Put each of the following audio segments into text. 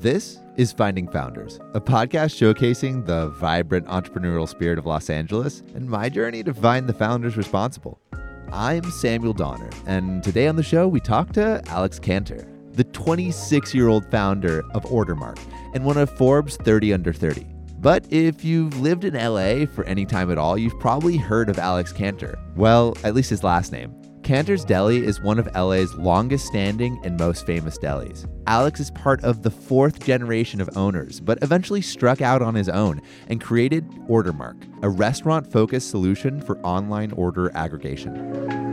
This is Finding Founders, a podcast showcasing the vibrant entrepreneurial spirit of Los Angeles and my journey to find the founders responsible. I'm Samuel Donner, and today on the show we talk to Alex Canter, the 26 year old founder of Ordermark and one of Forbes 30 Under 30. But if you've lived in LA for any time at all, you've probably heard of Alex Canter. Well, at least his last name. Canter's Deli is one of LA's longest standing and most famous delis. Alex is part of the fourth generation of owners, but eventually struck out on his own and created Ordermark, a restaurant focused solution for online order aggregation.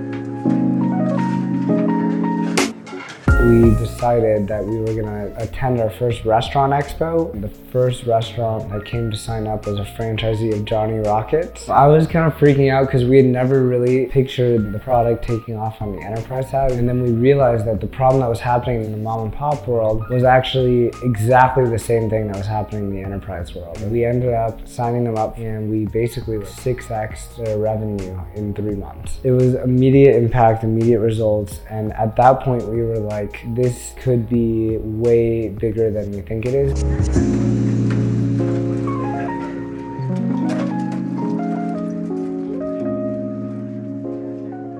We decided that we were to attend our first restaurant expo. The first restaurant that came to sign up was a franchisee of Johnny Rockets. I was kind of freaking out because we had never really pictured the product taking off on the enterprise side. And then we realized that the problem that was happening in the mom and pop world was actually exactly the same thing that was happening in the enterprise world. We ended up signing them up and we basically 6x their revenue in three months. It was immediate impact, immediate results. And at that point, we were like, this could be way bigger than we think it is.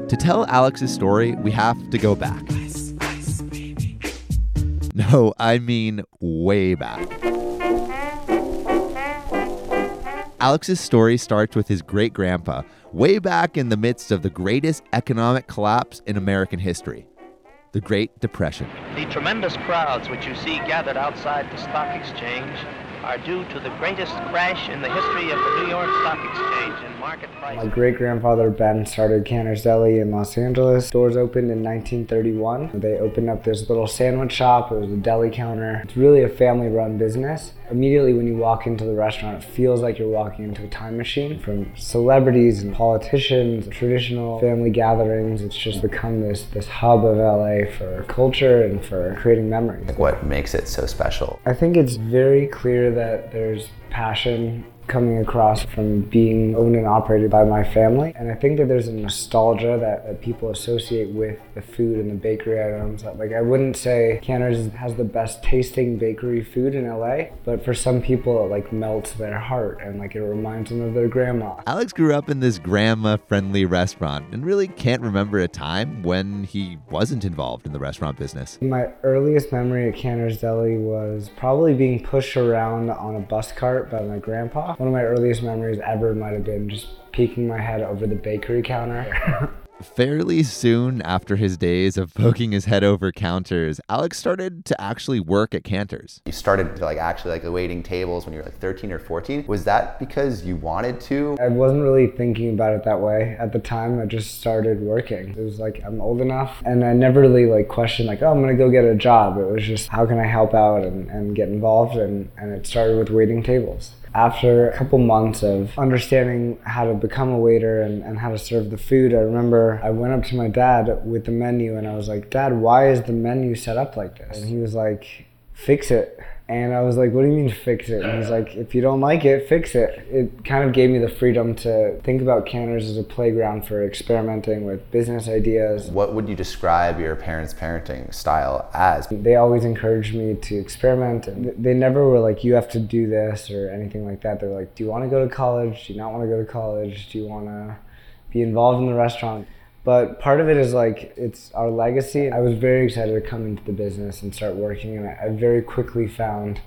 To tell Alex's story, we have to go back. No, I mean way back. Alex's story starts with his great grandpa, way back in the midst of the greatest economic collapse in American history the Great Depression. The tremendous crowds which you see gathered outside the stock exchange are due to the greatest crash in the history of the New York Stock Exchange in market price. My great grandfather Ben started Canter's Deli in Los Angeles. Doors opened in 1931. They opened up this little sandwich shop. It was a deli counter. It's really a family run business. Immediately when you walk into the restaurant, it feels like you're walking into a time machine from celebrities and politicians, traditional family gatherings. It's just become this, this hub of LA for culture and for creating memories. Like What makes it so special? I think it's very clear that there's passion coming across from being owned and operated by my family. And I think that there's a nostalgia that, that people associate with the food and the bakery items. Like I wouldn't say Canter's has the best tasting bakery food in LA, but for some people it like melts their heart and like it reminds them of their grandma. Alex grew up in this grandma friendly restaurant and really can't remember a time when he wasn't involved in the restaurant business. My earliest memory at Canter's Deli was probably being pushed around on a bus cart by my grandpa one of my earliest memories ever might have been just peeking my head over the bakery counter. Fairly soon after his days of poking his head over counters, Alex started to actually work at Canter's. You started like actually like waiting tables when you were like 13 or 14. Was that because you wanted to? I wasn't really thinking about it that way at the time. I just started working. It was like I'm old enough, and I never really like questioned like, oh, I'm gonna go get a job. It was just how can I help out and, and get involved, and and it started with waiting tables after a couple months of understanding how to become a waiter and, and how to serve the food, I remember I went up to my dad with the menu and I was like, Dad, why is the menu set up like this? And he was like, Fix it. And I was like, what do you mean fix it? And he's like, if you don't like it, fix it. It kind of gave me the freedom to think about Canter's as a playground for experimenting with business ideas. What would you describe your parents' parenting style as? They always encouraged me to experiment. They never were like, you have to do this or anything like that. They're like, do you want to go to college? Do you not want to go to college? Do you want to be involved in the restaurant? But part of it is like it's our legacy. I was very excited to come into the business and start working, and I very quickly found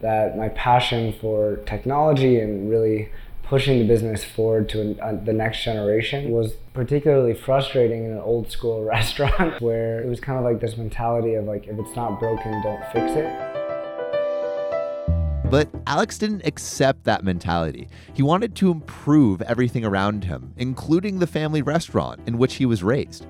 that my passion for technology and really pushing the business forward to uh, the next generation was particularly frustrating in an old school restaurant where it was kind of like this mentality of like if it's not broken don't fix it but Alex didn't accept that mentality. He wanted to improve everything around him, including the family restaurant in which he was raised.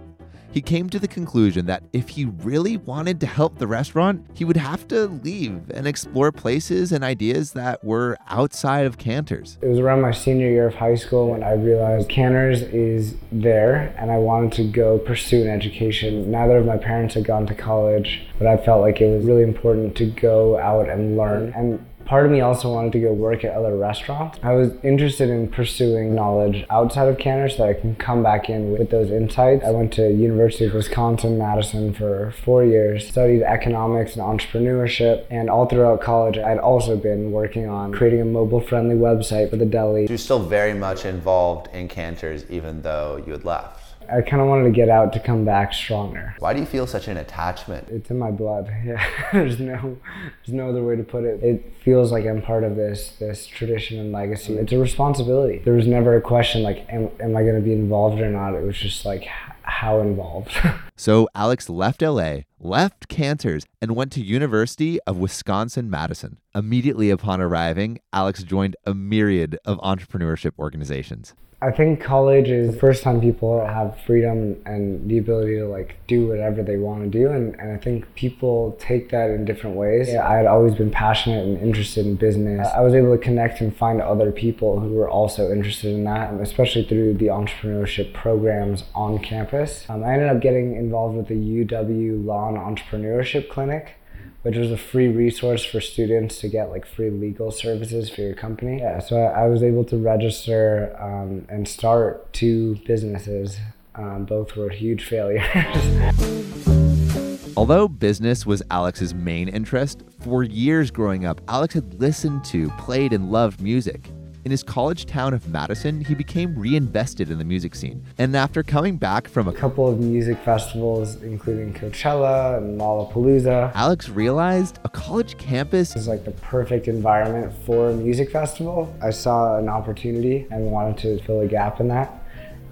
He came to the conclusion that if he really wanted to help the restaurant, he would have to leave and explore places and ideas that were outside of Canter's. It was around my senior year of high school when I realized Canter's is there and I wanted to go pursue an education. Neither of my parents had gone to college, but I felt like it was really important to go out and learn. And Part of me also wanted to go work at other restaurants. I was interested in pursuing knowledge outside of Canter so I can come back in with those insights. I went to University of Wisconsin Madison for four years, studied economics and entrepreneurship, and all throughout college, I'd also been working on creating a mobile-friendly website for the deli. You're still very much involved in Canter's, even though you had left. I kind of wanted to get out to come back stronger. Why do you feel such an attachment? It's in my blood. Yeah, there's no, there's no other way to put it. It feels like I'm part of this this tradition and legacy. It's a responsibility. There was never a question like, am, am I going to be involved or not? It was just like, how involved. so Alex left LA, left Canter's, and went to University of Wisconsin Madison. Immediately upon arriving, Alex joined a myriad of entrepreneurship organizations. I think college is the first time people have freedom and the ability to like do whatever they want to do and, and I think people take that in different ways. Yeah, I had always been passionate and interested in business. I was able to connect and find other people who were also interested in that, especially through the entrepreneurship programs on campus. Um, I ended up getting involved with the UW Law and Entrepreneurship Clinic which was a free resource for students to get like free legal services for your company. Yeah, so I, I was able to register um, and start two businesses. Um, both were huge failures. Although business was Alex's main interest, for years growing up, Alex had listened to, played, and loved music. In his college town of Madison, he became reinvested in the music scene. And after coming back from a couple of music festivals, including Coachella and Lollapalooza, Alex realized a college campus is like the perfect environment for a music festival. I saw an opportunity and wanted to fill a gap in that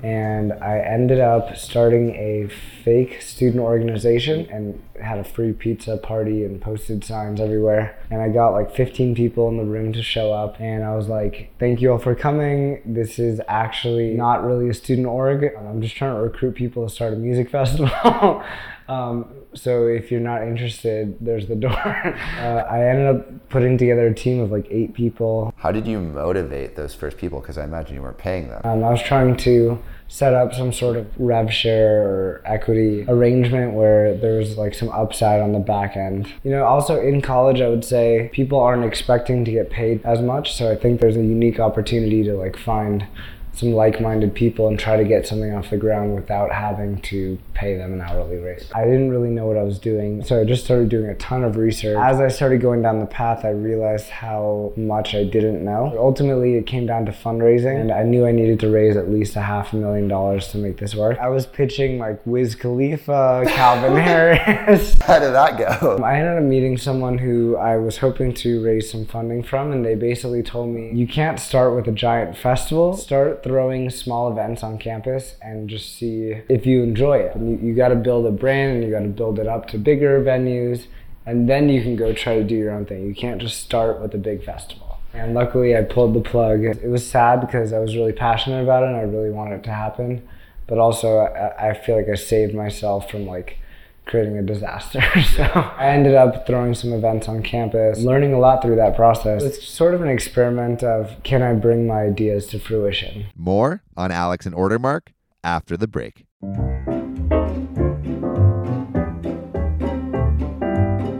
and I ended up starting a fake student organization and had a free pizza party and posted signs everywhere. And I got like 15 people in the room to show up, and I was like, "Thank you all for coming. This is actually not really a student org. I'm just trying to recruit people to start a music festival." um, so if you're not interested, there's the door. uh, I ended up putting together a team of like eight people. How did you motivate those first people? Because I imagine you weren't paying them. Um, I was trying to set up some sort of rev share or equity arrangement where there's like some upside on the back end. You know, also in college, I would say people aren't expecting to get paid as much. So I think there's a unique opportunity to like find some like-minded people and try to get something off the ground without having to pay them an hourly rate. I didn't really know what I was doing, so I just started doing a ton of research. As I started going down the path, I realized how much I didn't know. Ultimately, it came down to fundraising, and I knew I needed to raise at least a half a million dollars to make this work. I was pitching like Wiz Khalifa, Calvin Harris. How did that go? I ended up meeting someone who I was hoping to raise some funding from, and they basically told me, you can't start with a giant festival, start throwing small events on campus and just see if you enjoy it. And you, you got to build a brand and you got to build it up to bigger venues, and then you can go try to do your own thing. You can't just start with a big festival. And luckily, I pulled the plug. It was sad because I was really passionate about it and I really wanted it to happen. But also, I, I feel like I saved myself from like creating a disaster. so I ended up throwing some events on campus, learning a lot through that process. It's sort of an experiment of can I bring my ideas to fruition? More on Alex and Ordermark after the break.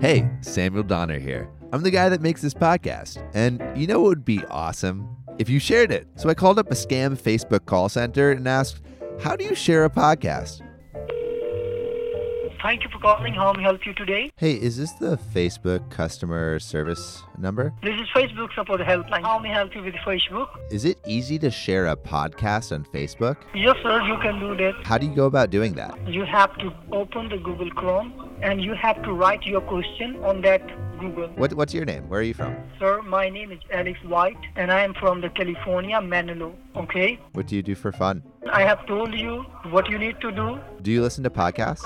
Hey, Samuel Donner here. I'm the guy that makes this podcast, and you know what would be awesome? If you shared it. So I called up a scam Facebook call center and asked, How do you share a podcast? Thank you for calling. How may I help you today? Hey, is this the Facebook customer service number? This is Facebook support helpline. How may I help you with Facebook? Is it easy to share a podcast on Facebook? Yes, sir, you can do that. How do you go about doing that? You have to open the Google Chrome and you have to write your question on that Google. What, what's your name? Where are you from? Sir, my name is Alex White and I am from the California, Manilo. Okay? What do you do for fun? I have told you what you need to do. Do you listen to podcasts?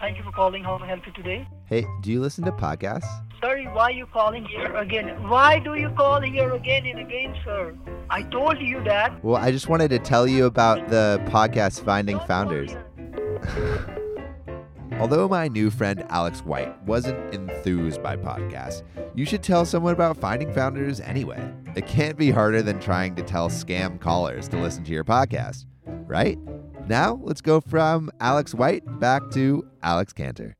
Thank you for calling. How may I help you today? Hey, do you listen to podcasts? Sorry, why are you calling here again? Why do you call here again and again, sir? I told you that. Well, I just wanted to tell you about the podcast Finding Founders. Although my new friend Alex White wasn't enthused by podcasts, you should tell someone about Finding Founders anyway. It can't be harder than trying to tell scam callers to listen to your podcast right? Now let's go from Alex White back to Alex Canter.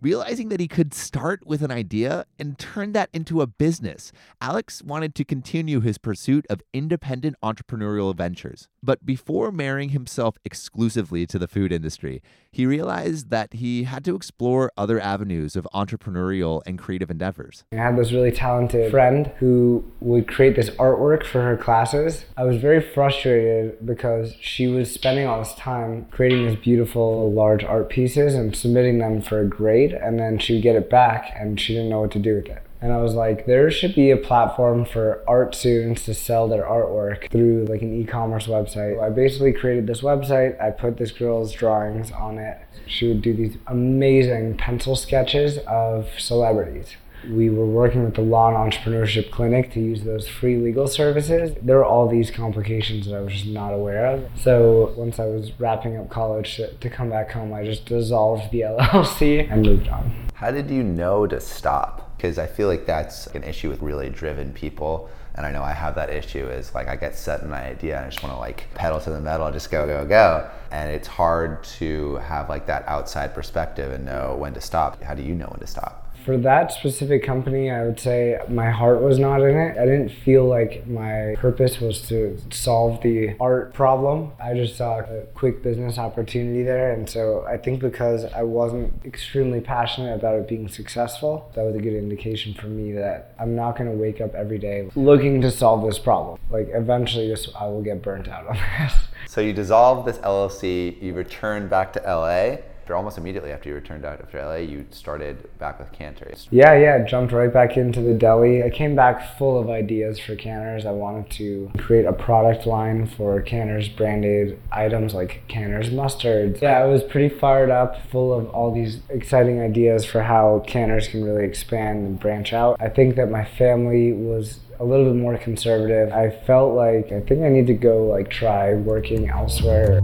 Realizing that he could start with an idea and turn that into a business, Alex wanted to continue his pursuit of independent entrepreneurial ventures. But before marrying himself exclusively to the food industry, he realized that he had to explore other avenues of entrepreneurial and creative endeavors. I had this really talented friend who would create this artwork for her classes. I was very frustrated because she was spending all this time creating these beautiful large art pieces and submitting them for a grade, and then she would get it back and she didn't know what to do with it. And I was like, there should be a platform for art students to sell their artwork through like an e-commerce website. I basically created this website. I put this girl's drawings on it. She would do these amazing pencil sketches of celebrities. We were working with the Law and Entrepreneurship Clinic to use those free legal services. There were all these complications that I was just not aware of. So once I was wrapping up college to, to come back home, I just dissolved the LLC and moved on. How did you know to stop? because I feel like that's an issue with really driven people. And I know I have that issue is like I get set in my idea and I just want to like pedal to the metal, just go, go, go. And it's hard to have like that outside perspective and know when to stop. How do you know when to stop? For that specific company, I would say my heart was not in it. I didn't feel like my purpose was to solve the art problem. I just saw a quick business opportunity there. And so I think because I wasn't extremely passionate about it being successful, that was a good indication for me that I'm not going to wake up every day looking to solve this problem. Like eventually, this I will get burnt out on this. So you dissolved this LLC, you returned back to LA after almost immediately after you returned out of LA, you started back with Canter's. Yeah, yeah, jumped right back into the deli. I came back full of ideas for Canter's. I wanted to create a product line for Canter's branded items like Canter's mustard. Yeah, I was pretty fired up, full of all these exciting ideas for how Canter's can really expand and branch out. I think that my family was a little bit more conservative. I felt like I think I need to go like try working elsewhere.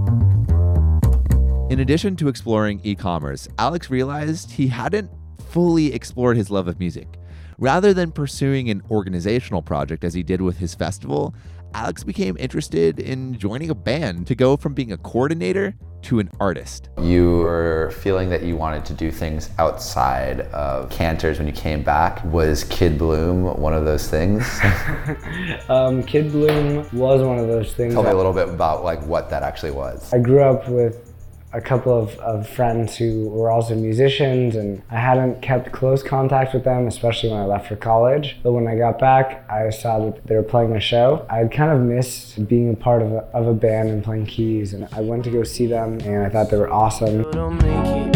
In addition to exploring e commerce, Alex realized he hadn't fully explored his love of music. Rather than pursuing an organizational project as he did with his festival, Alex became interested in joining a band to go from being a coordinator to an artist. You were feeling that you wanted to do things outside of Canter's when you came back. Was Kid Bloom one of those things? um, Kid Bloom was one of those things. Tell me a little bit about like what that actually was. I grew up with a couple of, of friends who were also musicians, and I hadn't kept close contact with them, especially when I left for college. But when I got back, I saw that they were playing a show. I'd kind of missed being a part of a, of a band and playing keys, and I went to go see them, and I thought they were awesome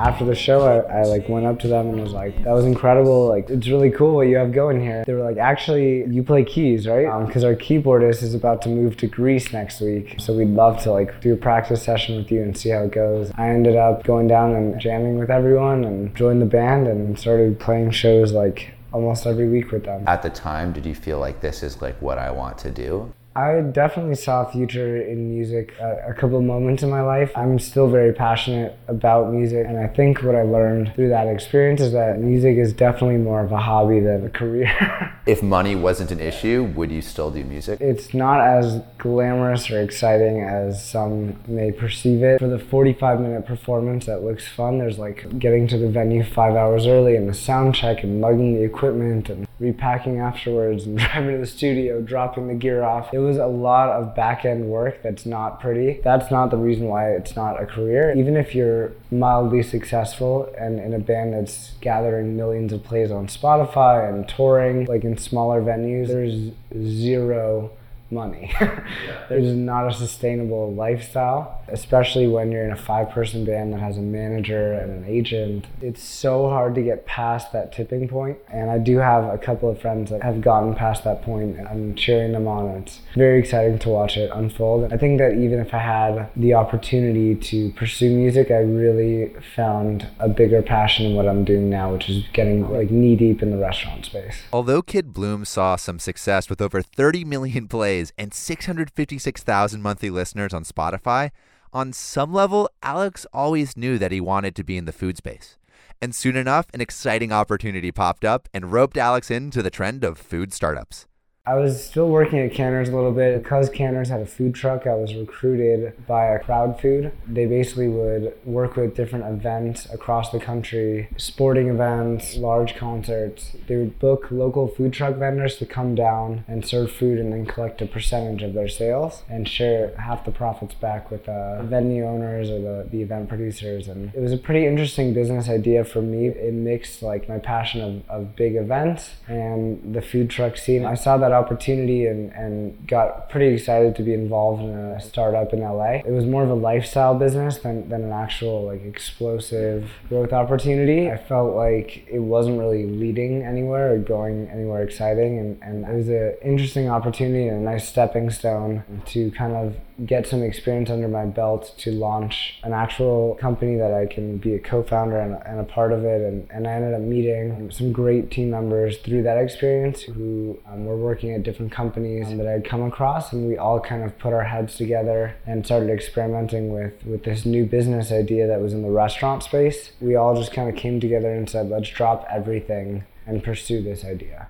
after the show, I, I, like went up to them and was like, "That was incredible! Like, it's really cool what you have going here." They were like, "Actually, you play keys, right? Because um, our keyboardist is about to move to Greece next week, so we'd love to like do a practice session with you and see how it goes." I ended up going down and jamming with everyone and joined the band and started playing shows like almost every week with them. At the time, did you feel like this is like what I want to do? I definitely saw a future in music at a couple moments in my life. I'm still very passionate about music, and I think what I learned through that experience is that music is definitely more of a hobby than a career. if money wasn't an issue, would you still do music? It's not as glamorous or exciting as some may perceive it. For the 45 minute performance that looks fun, there's like getting to the venue five hours early and the sound check and lugging the equipment and repacking afterwards and driving to the studio, dropping the gear off. It was a lot of back end work that's not pretty. That's not the reason why it's not a career. Even if you're mildly successful and in a band that's gathering millions of plays on Spotify and touring, like in smaller venues, there's zero money. There's not a sustainable lifestyle, especially when you're in a five person band that has a manager and an agent. It's so hard to get past that tipping point. And I do have a couple of friends that have gotten past that point and I'm cheering them on. It's very exciting to watch it unfold. I think that even if I had the opportunity to pursue music, I really found a bigger passion in what I'm doing now, which is getting like knee deep in the restaurant space. Although Kid Bloom saw some success with over 30 million plays and 656,000 monthly listeners on Spotify, on some level, Alex always knew that he wanted to be in the food space. And soon enough, an exciting opportunity popped up and roped Alex into the trend of food startups. I was still working at Canter's a little bit. Because Canter's had a food truck, I was recruited by a Crowdfood. They basically would work with different events across the country, sporting events, large concerts. They would book local food truck vendors to come down and serve food and then collect a percentage of their sales and share half the profits back with uh, the venue owners or the, the event producers. And it was a pretty interesting business idea for me. It mixed like my passion of, of big events and the food truck scene. I saw that that opportunity and, and got pretty excited to be involved in a startup in LA. It was more of a lifestyle business than, than an actual like explosive growth opportunity. I felt like it wasn't really leading anywhere or going anywhere exciting and, and it was an interesting opportunity and a nice stepping stone to kind of get some experience under my belt to launch an actual company that I can be a co-founder and, and a part of it. And, and I ended up meeting some great team members through that experience who um, were working at different companies that I'd come across. And we all kind of put our heads together and started experimenting with, with this new business idea that was in the restaurant space. We all just kind of came together and said, let's drop everything and pursue this idea.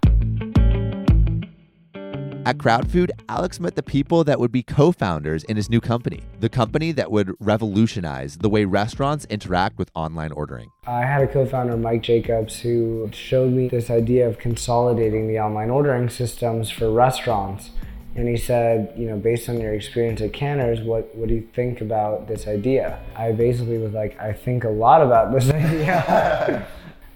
At Crowdfood, Alex met the people that would be co founders in his new company, the company that would revolutionize the way restaurants interact with online ordering. I had a co founder, Mike Jacobs, who showed me this idea of consolidating the online ordering systems for restaurants. And he said, you know, based on your experience at Canter's, what, what do you think about this idea? I basically was like, I think a lot about this idea.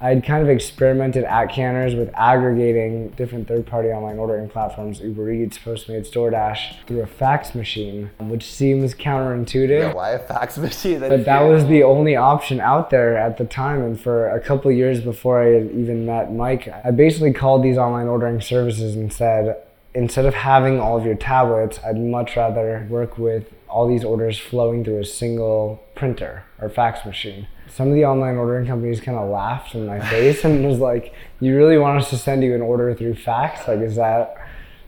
I'd kind of experimented at Canter's with aggregating different third-party online ordering platforms, Uber Eats, Postmates, DoorDash, through a fax machine, which seems counterintuitive. Yeah, why a fax machine? But that was the only option out there at the time. And for a couple years before I had even met Mike, I basically called these online ordering services and said, instead of having all of your tablets, I'd much rather work with all these orders flowing through a single printer or fax machine some of the online ordering companies kind of laughed in my face and was like, "You really want us to send you an order through fax? Like, is that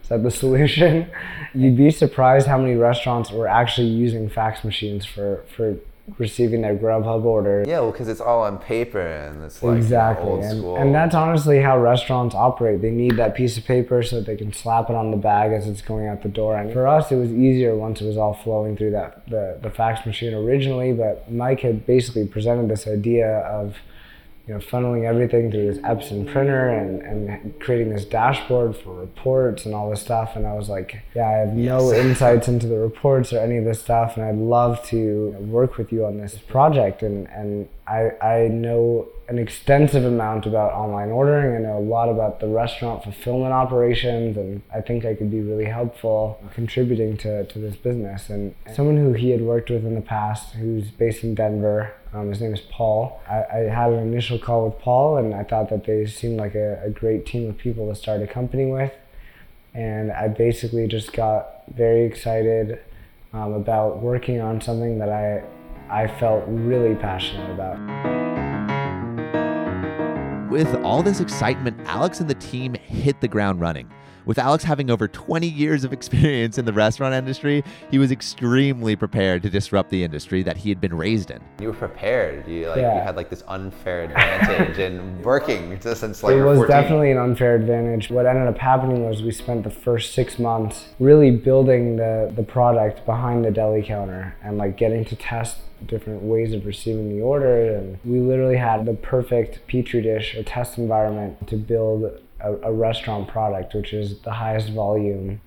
is that the solution?" You'd be surprised how many restaurants were actually using fax machines for for receiving their Grubhub order. Yeah, well, because it's all on paper and it's like exactly, old and, school. and that's honestly how restaurants operate. They need that piece of paper so that they can slap it on the bag as it's going out the door. And for us, it was easier once it was all flowing through that the the fax machine originally. But Mike had basically presented this idea of you know, funneling everything through this Epson printer and, and creating this dashboard for reports and all this stuff. And I was like, yeah, I have no Yes. insights into the reports or any of this stuff. And I'd love to work with you on this project. And, and I, I know an extensive amount about online ordering. I know a lot about the restaurant fulfillment operations. And I think I could be really helpful contributing to, to this business. And someone who he had worked with in the past, who's based in Denver, um, his name is Paul. I, I had an initial call with Paul, and I thought that they seemed like a, a great team of people to start a company with. And I basically just got very excited um, about working on something that I, I felt really passionate about. With all this excitement, Alex and the team hit the ground running. With Alex having over 20 years of experience in the restaurant industry, he was extremely prepared to disrupt the industry that he had been raised in. you were prepared. You like Yeah. you had like this unfair advantage in working just since like it you were was 14. definitely an unfair advantage. What ended up happening was we spent the first six months really building the, the product behind the deli counter and like getting to test different ways of receiving the order. And we literally had the perfect petri dish, a test environment to build a, a restaurant product, which is the highest volume,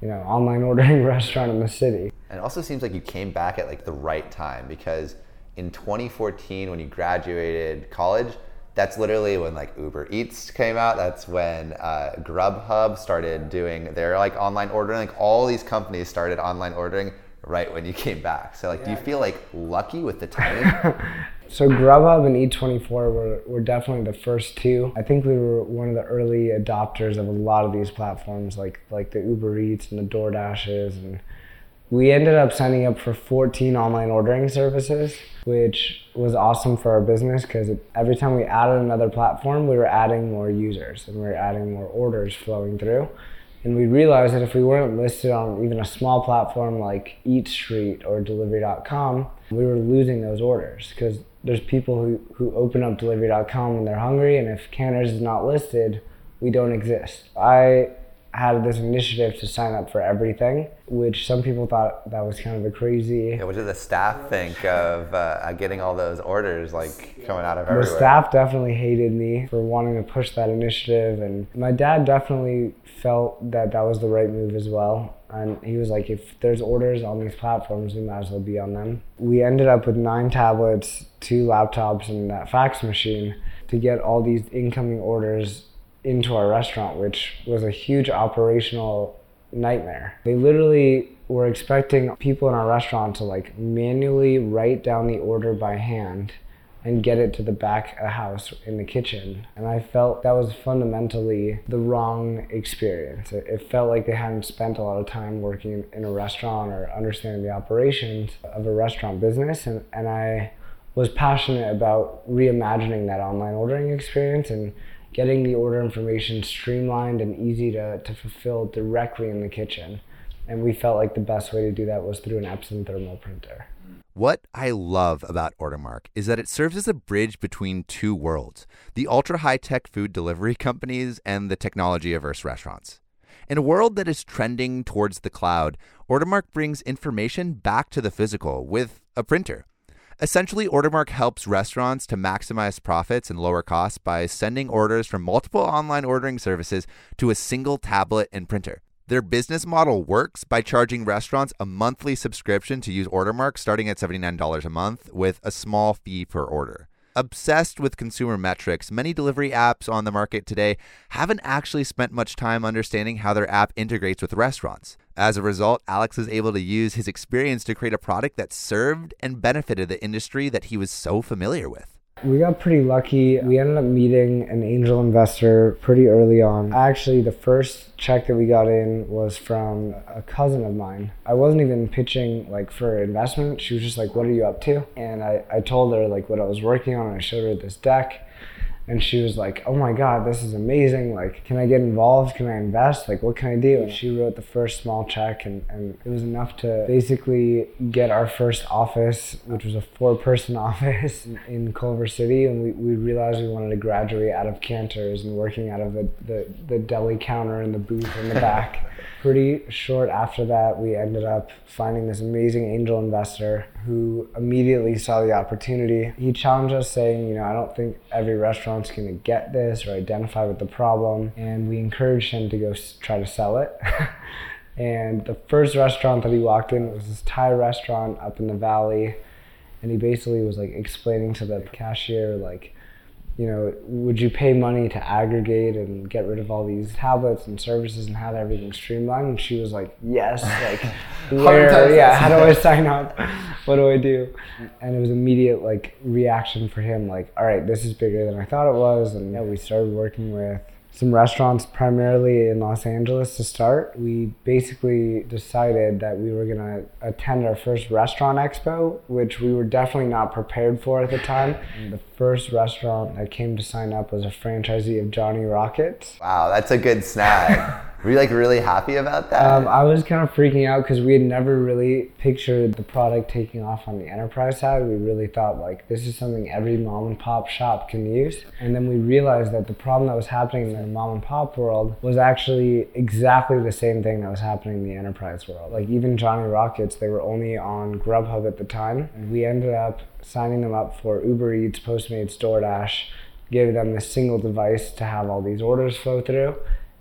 you know, online ordering restaurant in the city. And it also seems like you came back at like the right time because in 2014 when you graduated college, that's literally when like Uber Eats came out. That's when uh, Grubhub started doing their like online ordering. Like all these companies started online ordering right when you came back. So like, do you feel like lucky with the timing? So Grubhub and Eat24 were, were definitely the first two. I think we were one of the early adopters of a lot of these platforms, like like the Uber Eats and the DoorDashes, and we ended up signing up for 14 online ordering services, which was awesome for our business because every time we added another platform, we were adding more users and we were adding more orders flowing through. And we realized that if we weren't listed on even a small platform like EatStreet or Delivery.com, we were losing those orders because there's people who, who open up Delivery.com when they're hungry, and if Canter's is not listed, we don't exist. I had this initiative to sign up for everything, which some people thought that was kind of a crazy. Yeah, what did the staff think of uh, getting all those orders like coming out of The staff definitely hated me for wanting to push that initiative, and my dad definitely felt that that was the right move as well. And he was like, if there's orders on these platforms, we might as well be on them. We ended up with nine tablets, two laptops, and that fax machine to get all these incoming orders into our restaurant, which was a huge operational nightmare. They literally were expecting people in our restaurant to like manually write down the order by hand and get it to the back of the house in the kitchen. And I felt that was fundamentally the wrong experience. It, it felt like they hadn't spent a lot of time working in a restaurant or understanding the operations of a restaurant business. And, and I was passionate about reimagining that online ordering experience and getting the order information streamlined and easy to, to fulfill directly in the kitchen. And we felt like the best way to do that was through an Epson thermal printer. What I love about Ordermark is that it serves as a bridge between two worlds the ultra high tech food delivery companies and the technology averse restaurants. In a world that is trending towards the cloud, Ordermark brings information back to the physical with a printer. Essentially, Ordermark helps restaurants to maximize profits and lower costs by sending orders from multiple online ordering services to a single tablet and printer. Their business model works by charging restaurants a monthly subscription to use Ordermark starting at $79 a month with a small fee per order. Obsessed with consumer metrics, many delivery apps on the market today haven't actually spent much time understanding how their app integrates with restaurants. As a result, Alex was able to use his experience to create a product that served and benefited the industry that he was so familiar with. We got pretty lucky. We ended up meeting an angel investor pretty early on. Actually, the first check that we got in was from a cousin of mine. I wasn't even pitching like for investment. She was just like, "What are you up to?" And I, I told her like what I was working on. And I showed her this deck, and she was like, "Oh my god, this is amazing! Like, can I get involved? Can I invest? Like, what can I do?" And she wrote the first small check, and, and it was enough to basically get our first office, which was a four-person office in Culver City, and we, we realized we wanted to graduate out of Canter's and working out of the, the, the deli counter and the booth in the back. Pretty short after that, we ended up finding this amazing angel investor who immediately saw the opportunity. He challenged us, saying, You know, I don't think every restaurant's going to get this or identify with the problem. And we encouraged him to go try to sell it. and the first restaurant that he walked in was this Thai restaurant up in the valley. And he basically was like explaining to the cashier, like, you know, would you pay money to aggregate and get rid of all these tablets and services and have everything streamlined? And she was like, yes, like, where, yeah, how do I sign up? What do I do? And it was immediate like reaction for him, like, all right, this is bigger than I thought it was. And yeah, we started working with some restaurants primarily in Los Angeles to start. We basically decided that we were going to attend our first restaurant expo, which we were definitely not prepared for at the time. The first restaurant that came to sign up was a franchisee of Johnny Rockets. Wow, that's a good snag. Were you like really happy about that? Um, I was kind of freaking out because we had never really pictured the product taking off on the enterprise side. We really thought like this is something every mom and pop shop can use. And then we realized that the problem that was happening in the mom and pop world was actually exactly the same thing that was happening in the enterprise world. Like even Johnny Rockets, they were only on Grubhub at the time. And we ended up signing them up for Uber Eats, Postmates, DoorDash, gave them this single device to have all these orders flow through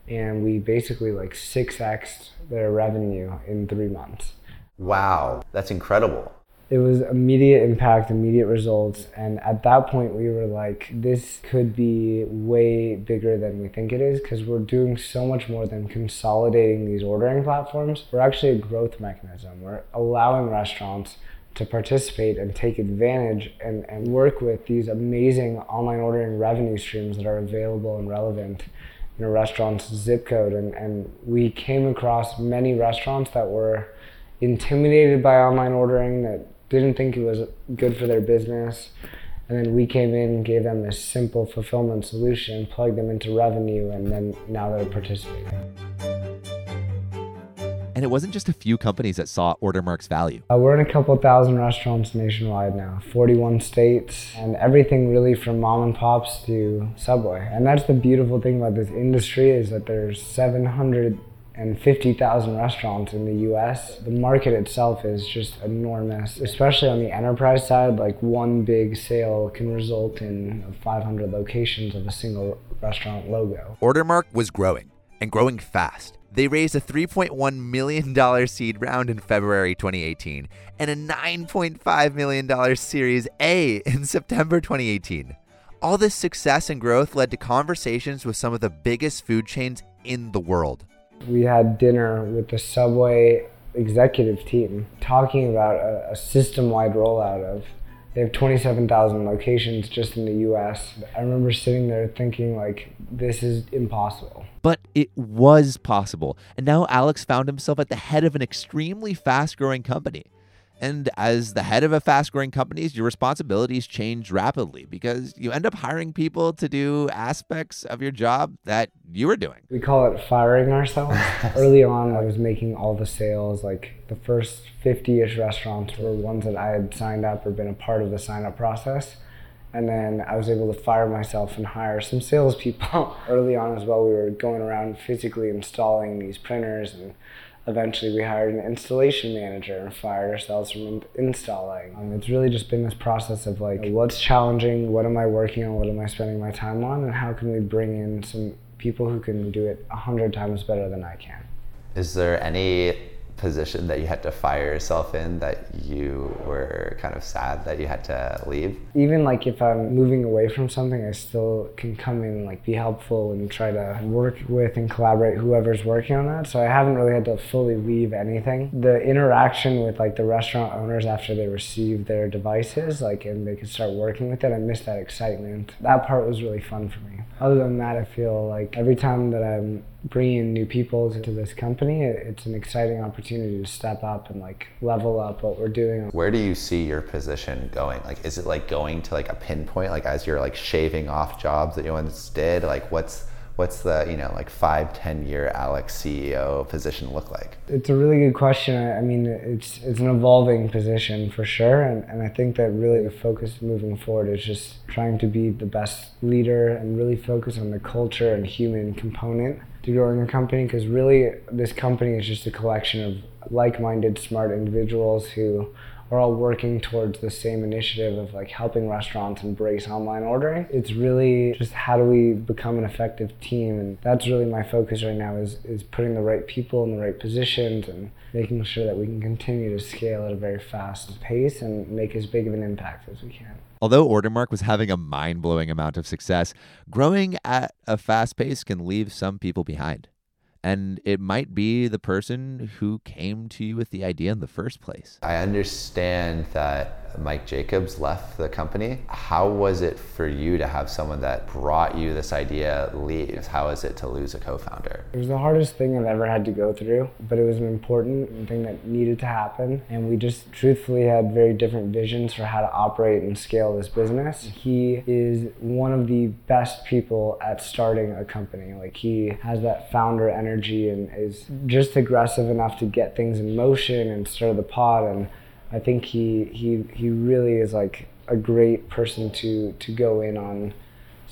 and we basically like 6x their revenue in three months. wow, that's incredible. It was immediate impact, immediate results, and at that point we were like, this could be way bigger than we think it is because we're doing so much more than consolidating these ordering platforms. We're actually a growth mechanism. We're allowing restaurants to participate and take advantage and, and work with these amazing online ordering revenue streams that are available and relevant in know restaurant's zip code. And, and we came across many restaurants that were intimidated by online ordering, that didn't think it was good for their business. And then we came in and gave them this simple fulfillment solution, plugged them into revenue, and then now they're participating. And it wasn't just a few companies that saw Ordermark's value. Uh, we're in a couple thousand restaurants nationwide now, 41 states, and everything really from mom and pops to Subway. And that's the beautiful thing about this industry is that there's 750,000 restaurants in the US. The market itself is just enormous, especially on the enterprise side. Like one big sale can result in 500 locations of a single restaurant logo. Ordermark was growing and growing fast. They raised a $3.1 million seed round in February 2018 and a $9.5 million Series A in September 2018. All this success and growth led to conversations with some of the biggest food chains in the world. We had dinner with the Subway executive team talking about a, a system wide rollout of they have 27,000 locations just in the US. I remember sitting there thinking, like, this is impossible. But it was possible. And now Alex found himself at the head of an extremely fast growing company. And as the head of a fast growing company, your responsibilities change rapidly because you end up hiring people to do aspects of your job that you were doing. We call it firing ourselves. Early on, I was making all the sales. Like the first 50 ish restaurants were ones that I had signed up or been a part of the sign up process. And then I was able to fire myself and hire some salespeople early on as well. We were going around physically installing these printers and eventually we hired an installation manager and fired ourselves from installing. Um, it's really just been this process of like, what's challenging, what am I working on, what am I spending my time on, and how can we bring in some people who can do it a hundred times better than I can. Is there any position that you had to fire yourself in that you were kind of sad that you had to leave? Even like if I'm moving away from something, I still can come in like be helpful and try to work with and collaborate whoever's working on that. So I haven't really had to fully leave anything. The interaction with like the restaurant owners after they receive their devices, like and they can start working with it, I miss that excitement. That part was really fun for me. Other than that, I feel like every time that I'm bringing new people into this company, it's an exciting opportunity to step up and like level up what we're doing. Where do you see your position going? Like, is it like going to like a pinpoint, like as you're like shaving off jobs that you once did? Like, what's what's the you know like five ten year alex ceo position look like it's a really good question i mean it's it's an evolving position for sure and, and i think that really the focus moving forward is just trying to be the best leader and really focus on the culture and human component to growing a company because really this company is just a collection of like-minded smart individuals who are all working towards the same initiative of like helping restaurants embrace online ordering. It's really just how do we become an effective team and that's really my focus right now is is putting the right people in the right positions and making sure that we can continue to scale at a very fast pace and make as big of an impact as we can. Although Ordermark was having a mind blowing amount of success, growing at a fast pace can leave some people behind. And it might be the person who came to you with the idea in the first place. I understand that Mike Jacobs left the company. How was it for you to have someone that brought you this idea leave? How is it to lose a co founder? It was the hardest thing I've ever had to go through, but it was an important thing that needed to happen. And we just truthfully had very different visions for how to operate and scale this business. He is one of the best people at starting a company. Like, he has that founder energy and is just aggressive enough to get things in motion and stir the pot. And I think he he he really is like a great person to to go in on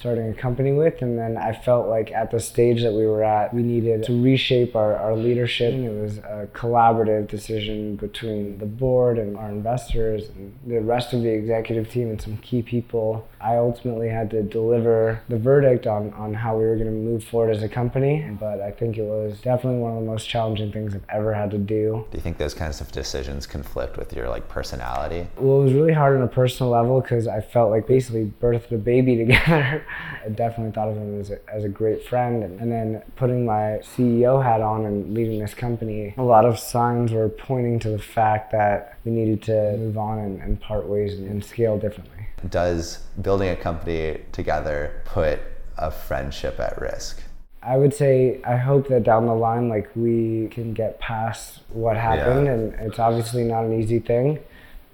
starting a company with. And then I felt like at the stage that we were at, we needed to reshape our, our leadership. And it was a collaborative decision between the board and our investors and the rest of the executive team and some key people. I ultimately had to deliver the verdict on, on how we were going to move forward as a company. But I think it was definitely one of the most challenging things I've ever had to do. Do you think those kinds of decisions conflict with your like personality? Well, it was really hard on a personal level because I felt like basically birthed a baby together. I definitely thought of him as a, as a great friend. And, and then putting my CEO hat on and leading this company, a lot of signs were pointing to the fact that we needed to move on and, and part ways and, and scale differently. Does building a company together put a friendship at risk? I would say I hope that down the line, like we can get past what happened, yeah. and it's obviously not an easy thing.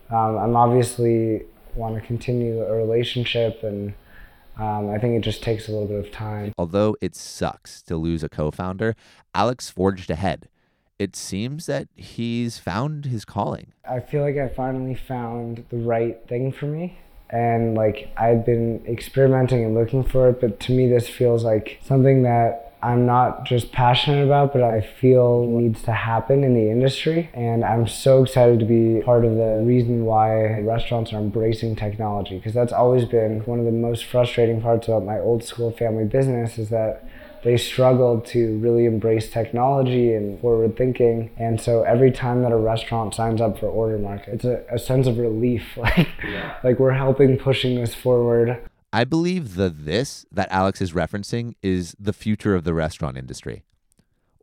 Um, I'm obviously want to continue a relationship and um, I think it just takes a little bit of time. Although it sucks to lose a co founder, Alex forged ahead. it seems that he's found his calling. I feel like I finally found the right thing for me. And like I've been experimenting and looking for it, but to me, this feels like something that I'm not just passionate about, but I feel needs to happen in the industry. And I'm so excited to be part of the reason why restaurants are embracing technology, because that's always been one of the most frustrating parts about my old school family business is that they struggled to really embrace technology and forward thinking. And so every time that a restaurant signs up for Order Ordermark, it's a, a sense of relief. Like, yeah. like we're helping pushing this forward. I believe the this that Alex is referencing is the future of the restaurant industry.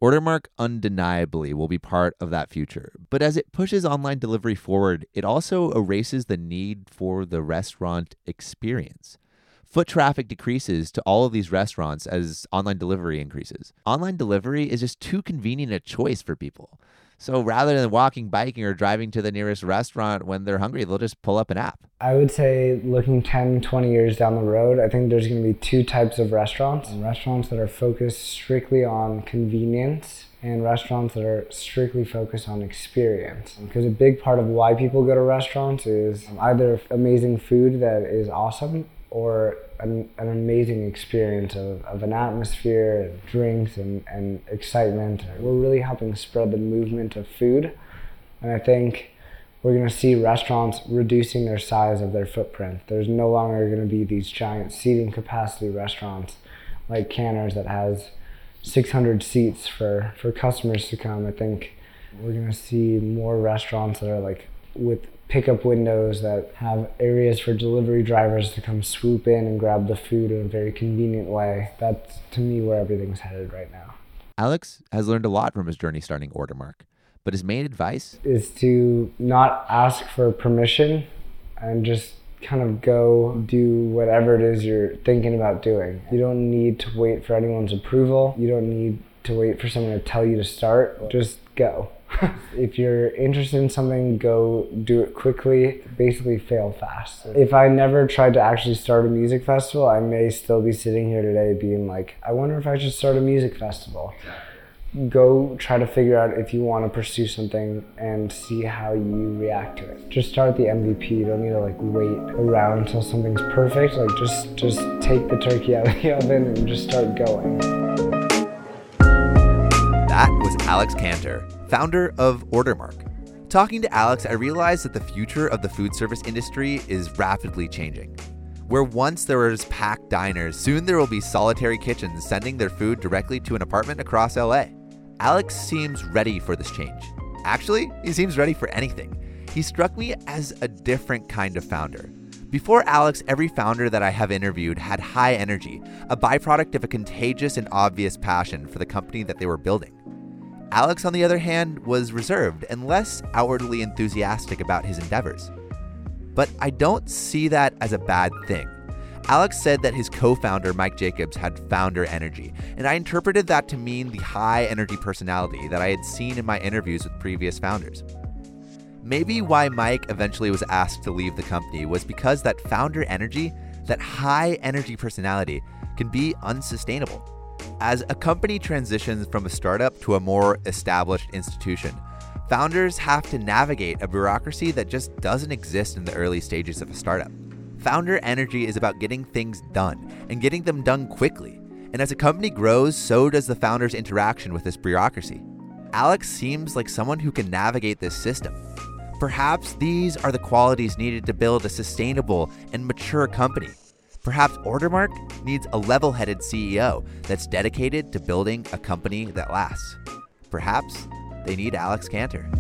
Ordermark undeniably will be part of that future, but as it pushes online delivery forward, it also erases the need for the restaurant experience. Foot traffic decreases to all of these restaurants as online delivery increases. Online delivery is just too convenient a choice for people. So rather than walking, biking, or driving to the nearest restaurant when they're hungry, they'll just pull up an app. I would say looking 10, 20 years down the road, I think there's going to be two types of restaurants. Restaurants that are focused strictly on convenience and restaurants that are strictly focused on experience. Because a big part of why people go to restaurants is either amazing food that is awesome or an, an amazing experience of, of an atmosphere, drinks, and, and excitement. We're really helping spread the movement of food. And I think we're going to see restaurants reducing their size of their footprint. There's no longer going to be these giant seating capacity restaurants like Canter's that has 600 seats for, for customers to come. I think we're going to see more restaurants that are like with pickup windows that have areas for delivery drivers to come swoop in and grab the food in a very convenient way. That's to me where everything's headed right now. Alex has learned a lot from his journey starting Ordermark, but his main advice is to not ask for permission and just kind of go do whatever it is you're thinking about doing. You don't need to wait for anyone's approval. You don't need to wait for someone to tell you to start. Just go. If you're interested in something, go do it quickly. Basically, fail fast. If I never tried to actually start a music festival, I may still be sitting here today being like, I wonder if I should start a music festival. Go try to figure out if you want to pursue something and see how you react to it. Just start the MVP. You don't need to like wait around until something's perfect. Like just just take the turkey out of the oven and just start going. That was Alex Canter founder of Ordermark. Talking to Alex, I realized that the future of the food service industry is rapidly changing. Where once there was packed diners, soon there will be solitary kitchens sending their food directly to an apartment across LA. Alex seems ready for this change. Actually, he seems ready for anything. He struck me as a different kind of founder. Before Alex, every founder that I have interviewed had high energy, a byproduct of a contagious and obvious passion for the company that they were building. Alex, on the other hand, was reserved and less outwardly enthusiastic about his endeavors. But I don't see that as a bad thing. Alex said that his co founder, Mike Jacobs, had founder energy, and I interpreted that to mean the high energy personality that I had seen in my interviews with previous founders. Maybe why Mike eventually was asked to leave the company was because that founder energy, that high energy personality, can be unsustainable. As a company transitions from a startup to a more established institution, founders have to navigate a bureaucracy that just doesn't exist in the early stages of a startup. Founder energy is about getting things done and getting them done quickly. And as a company grows, so does the founder's interaction with this bureaucracy. Alex seems like someone who can navigate this system. Perhaps these are the qualities needed to build a sustainable and mature company Perhaps Ordermark needs a level headed CEO that's dedicated to building a company that lasts. Perhaps they need Alex Canter.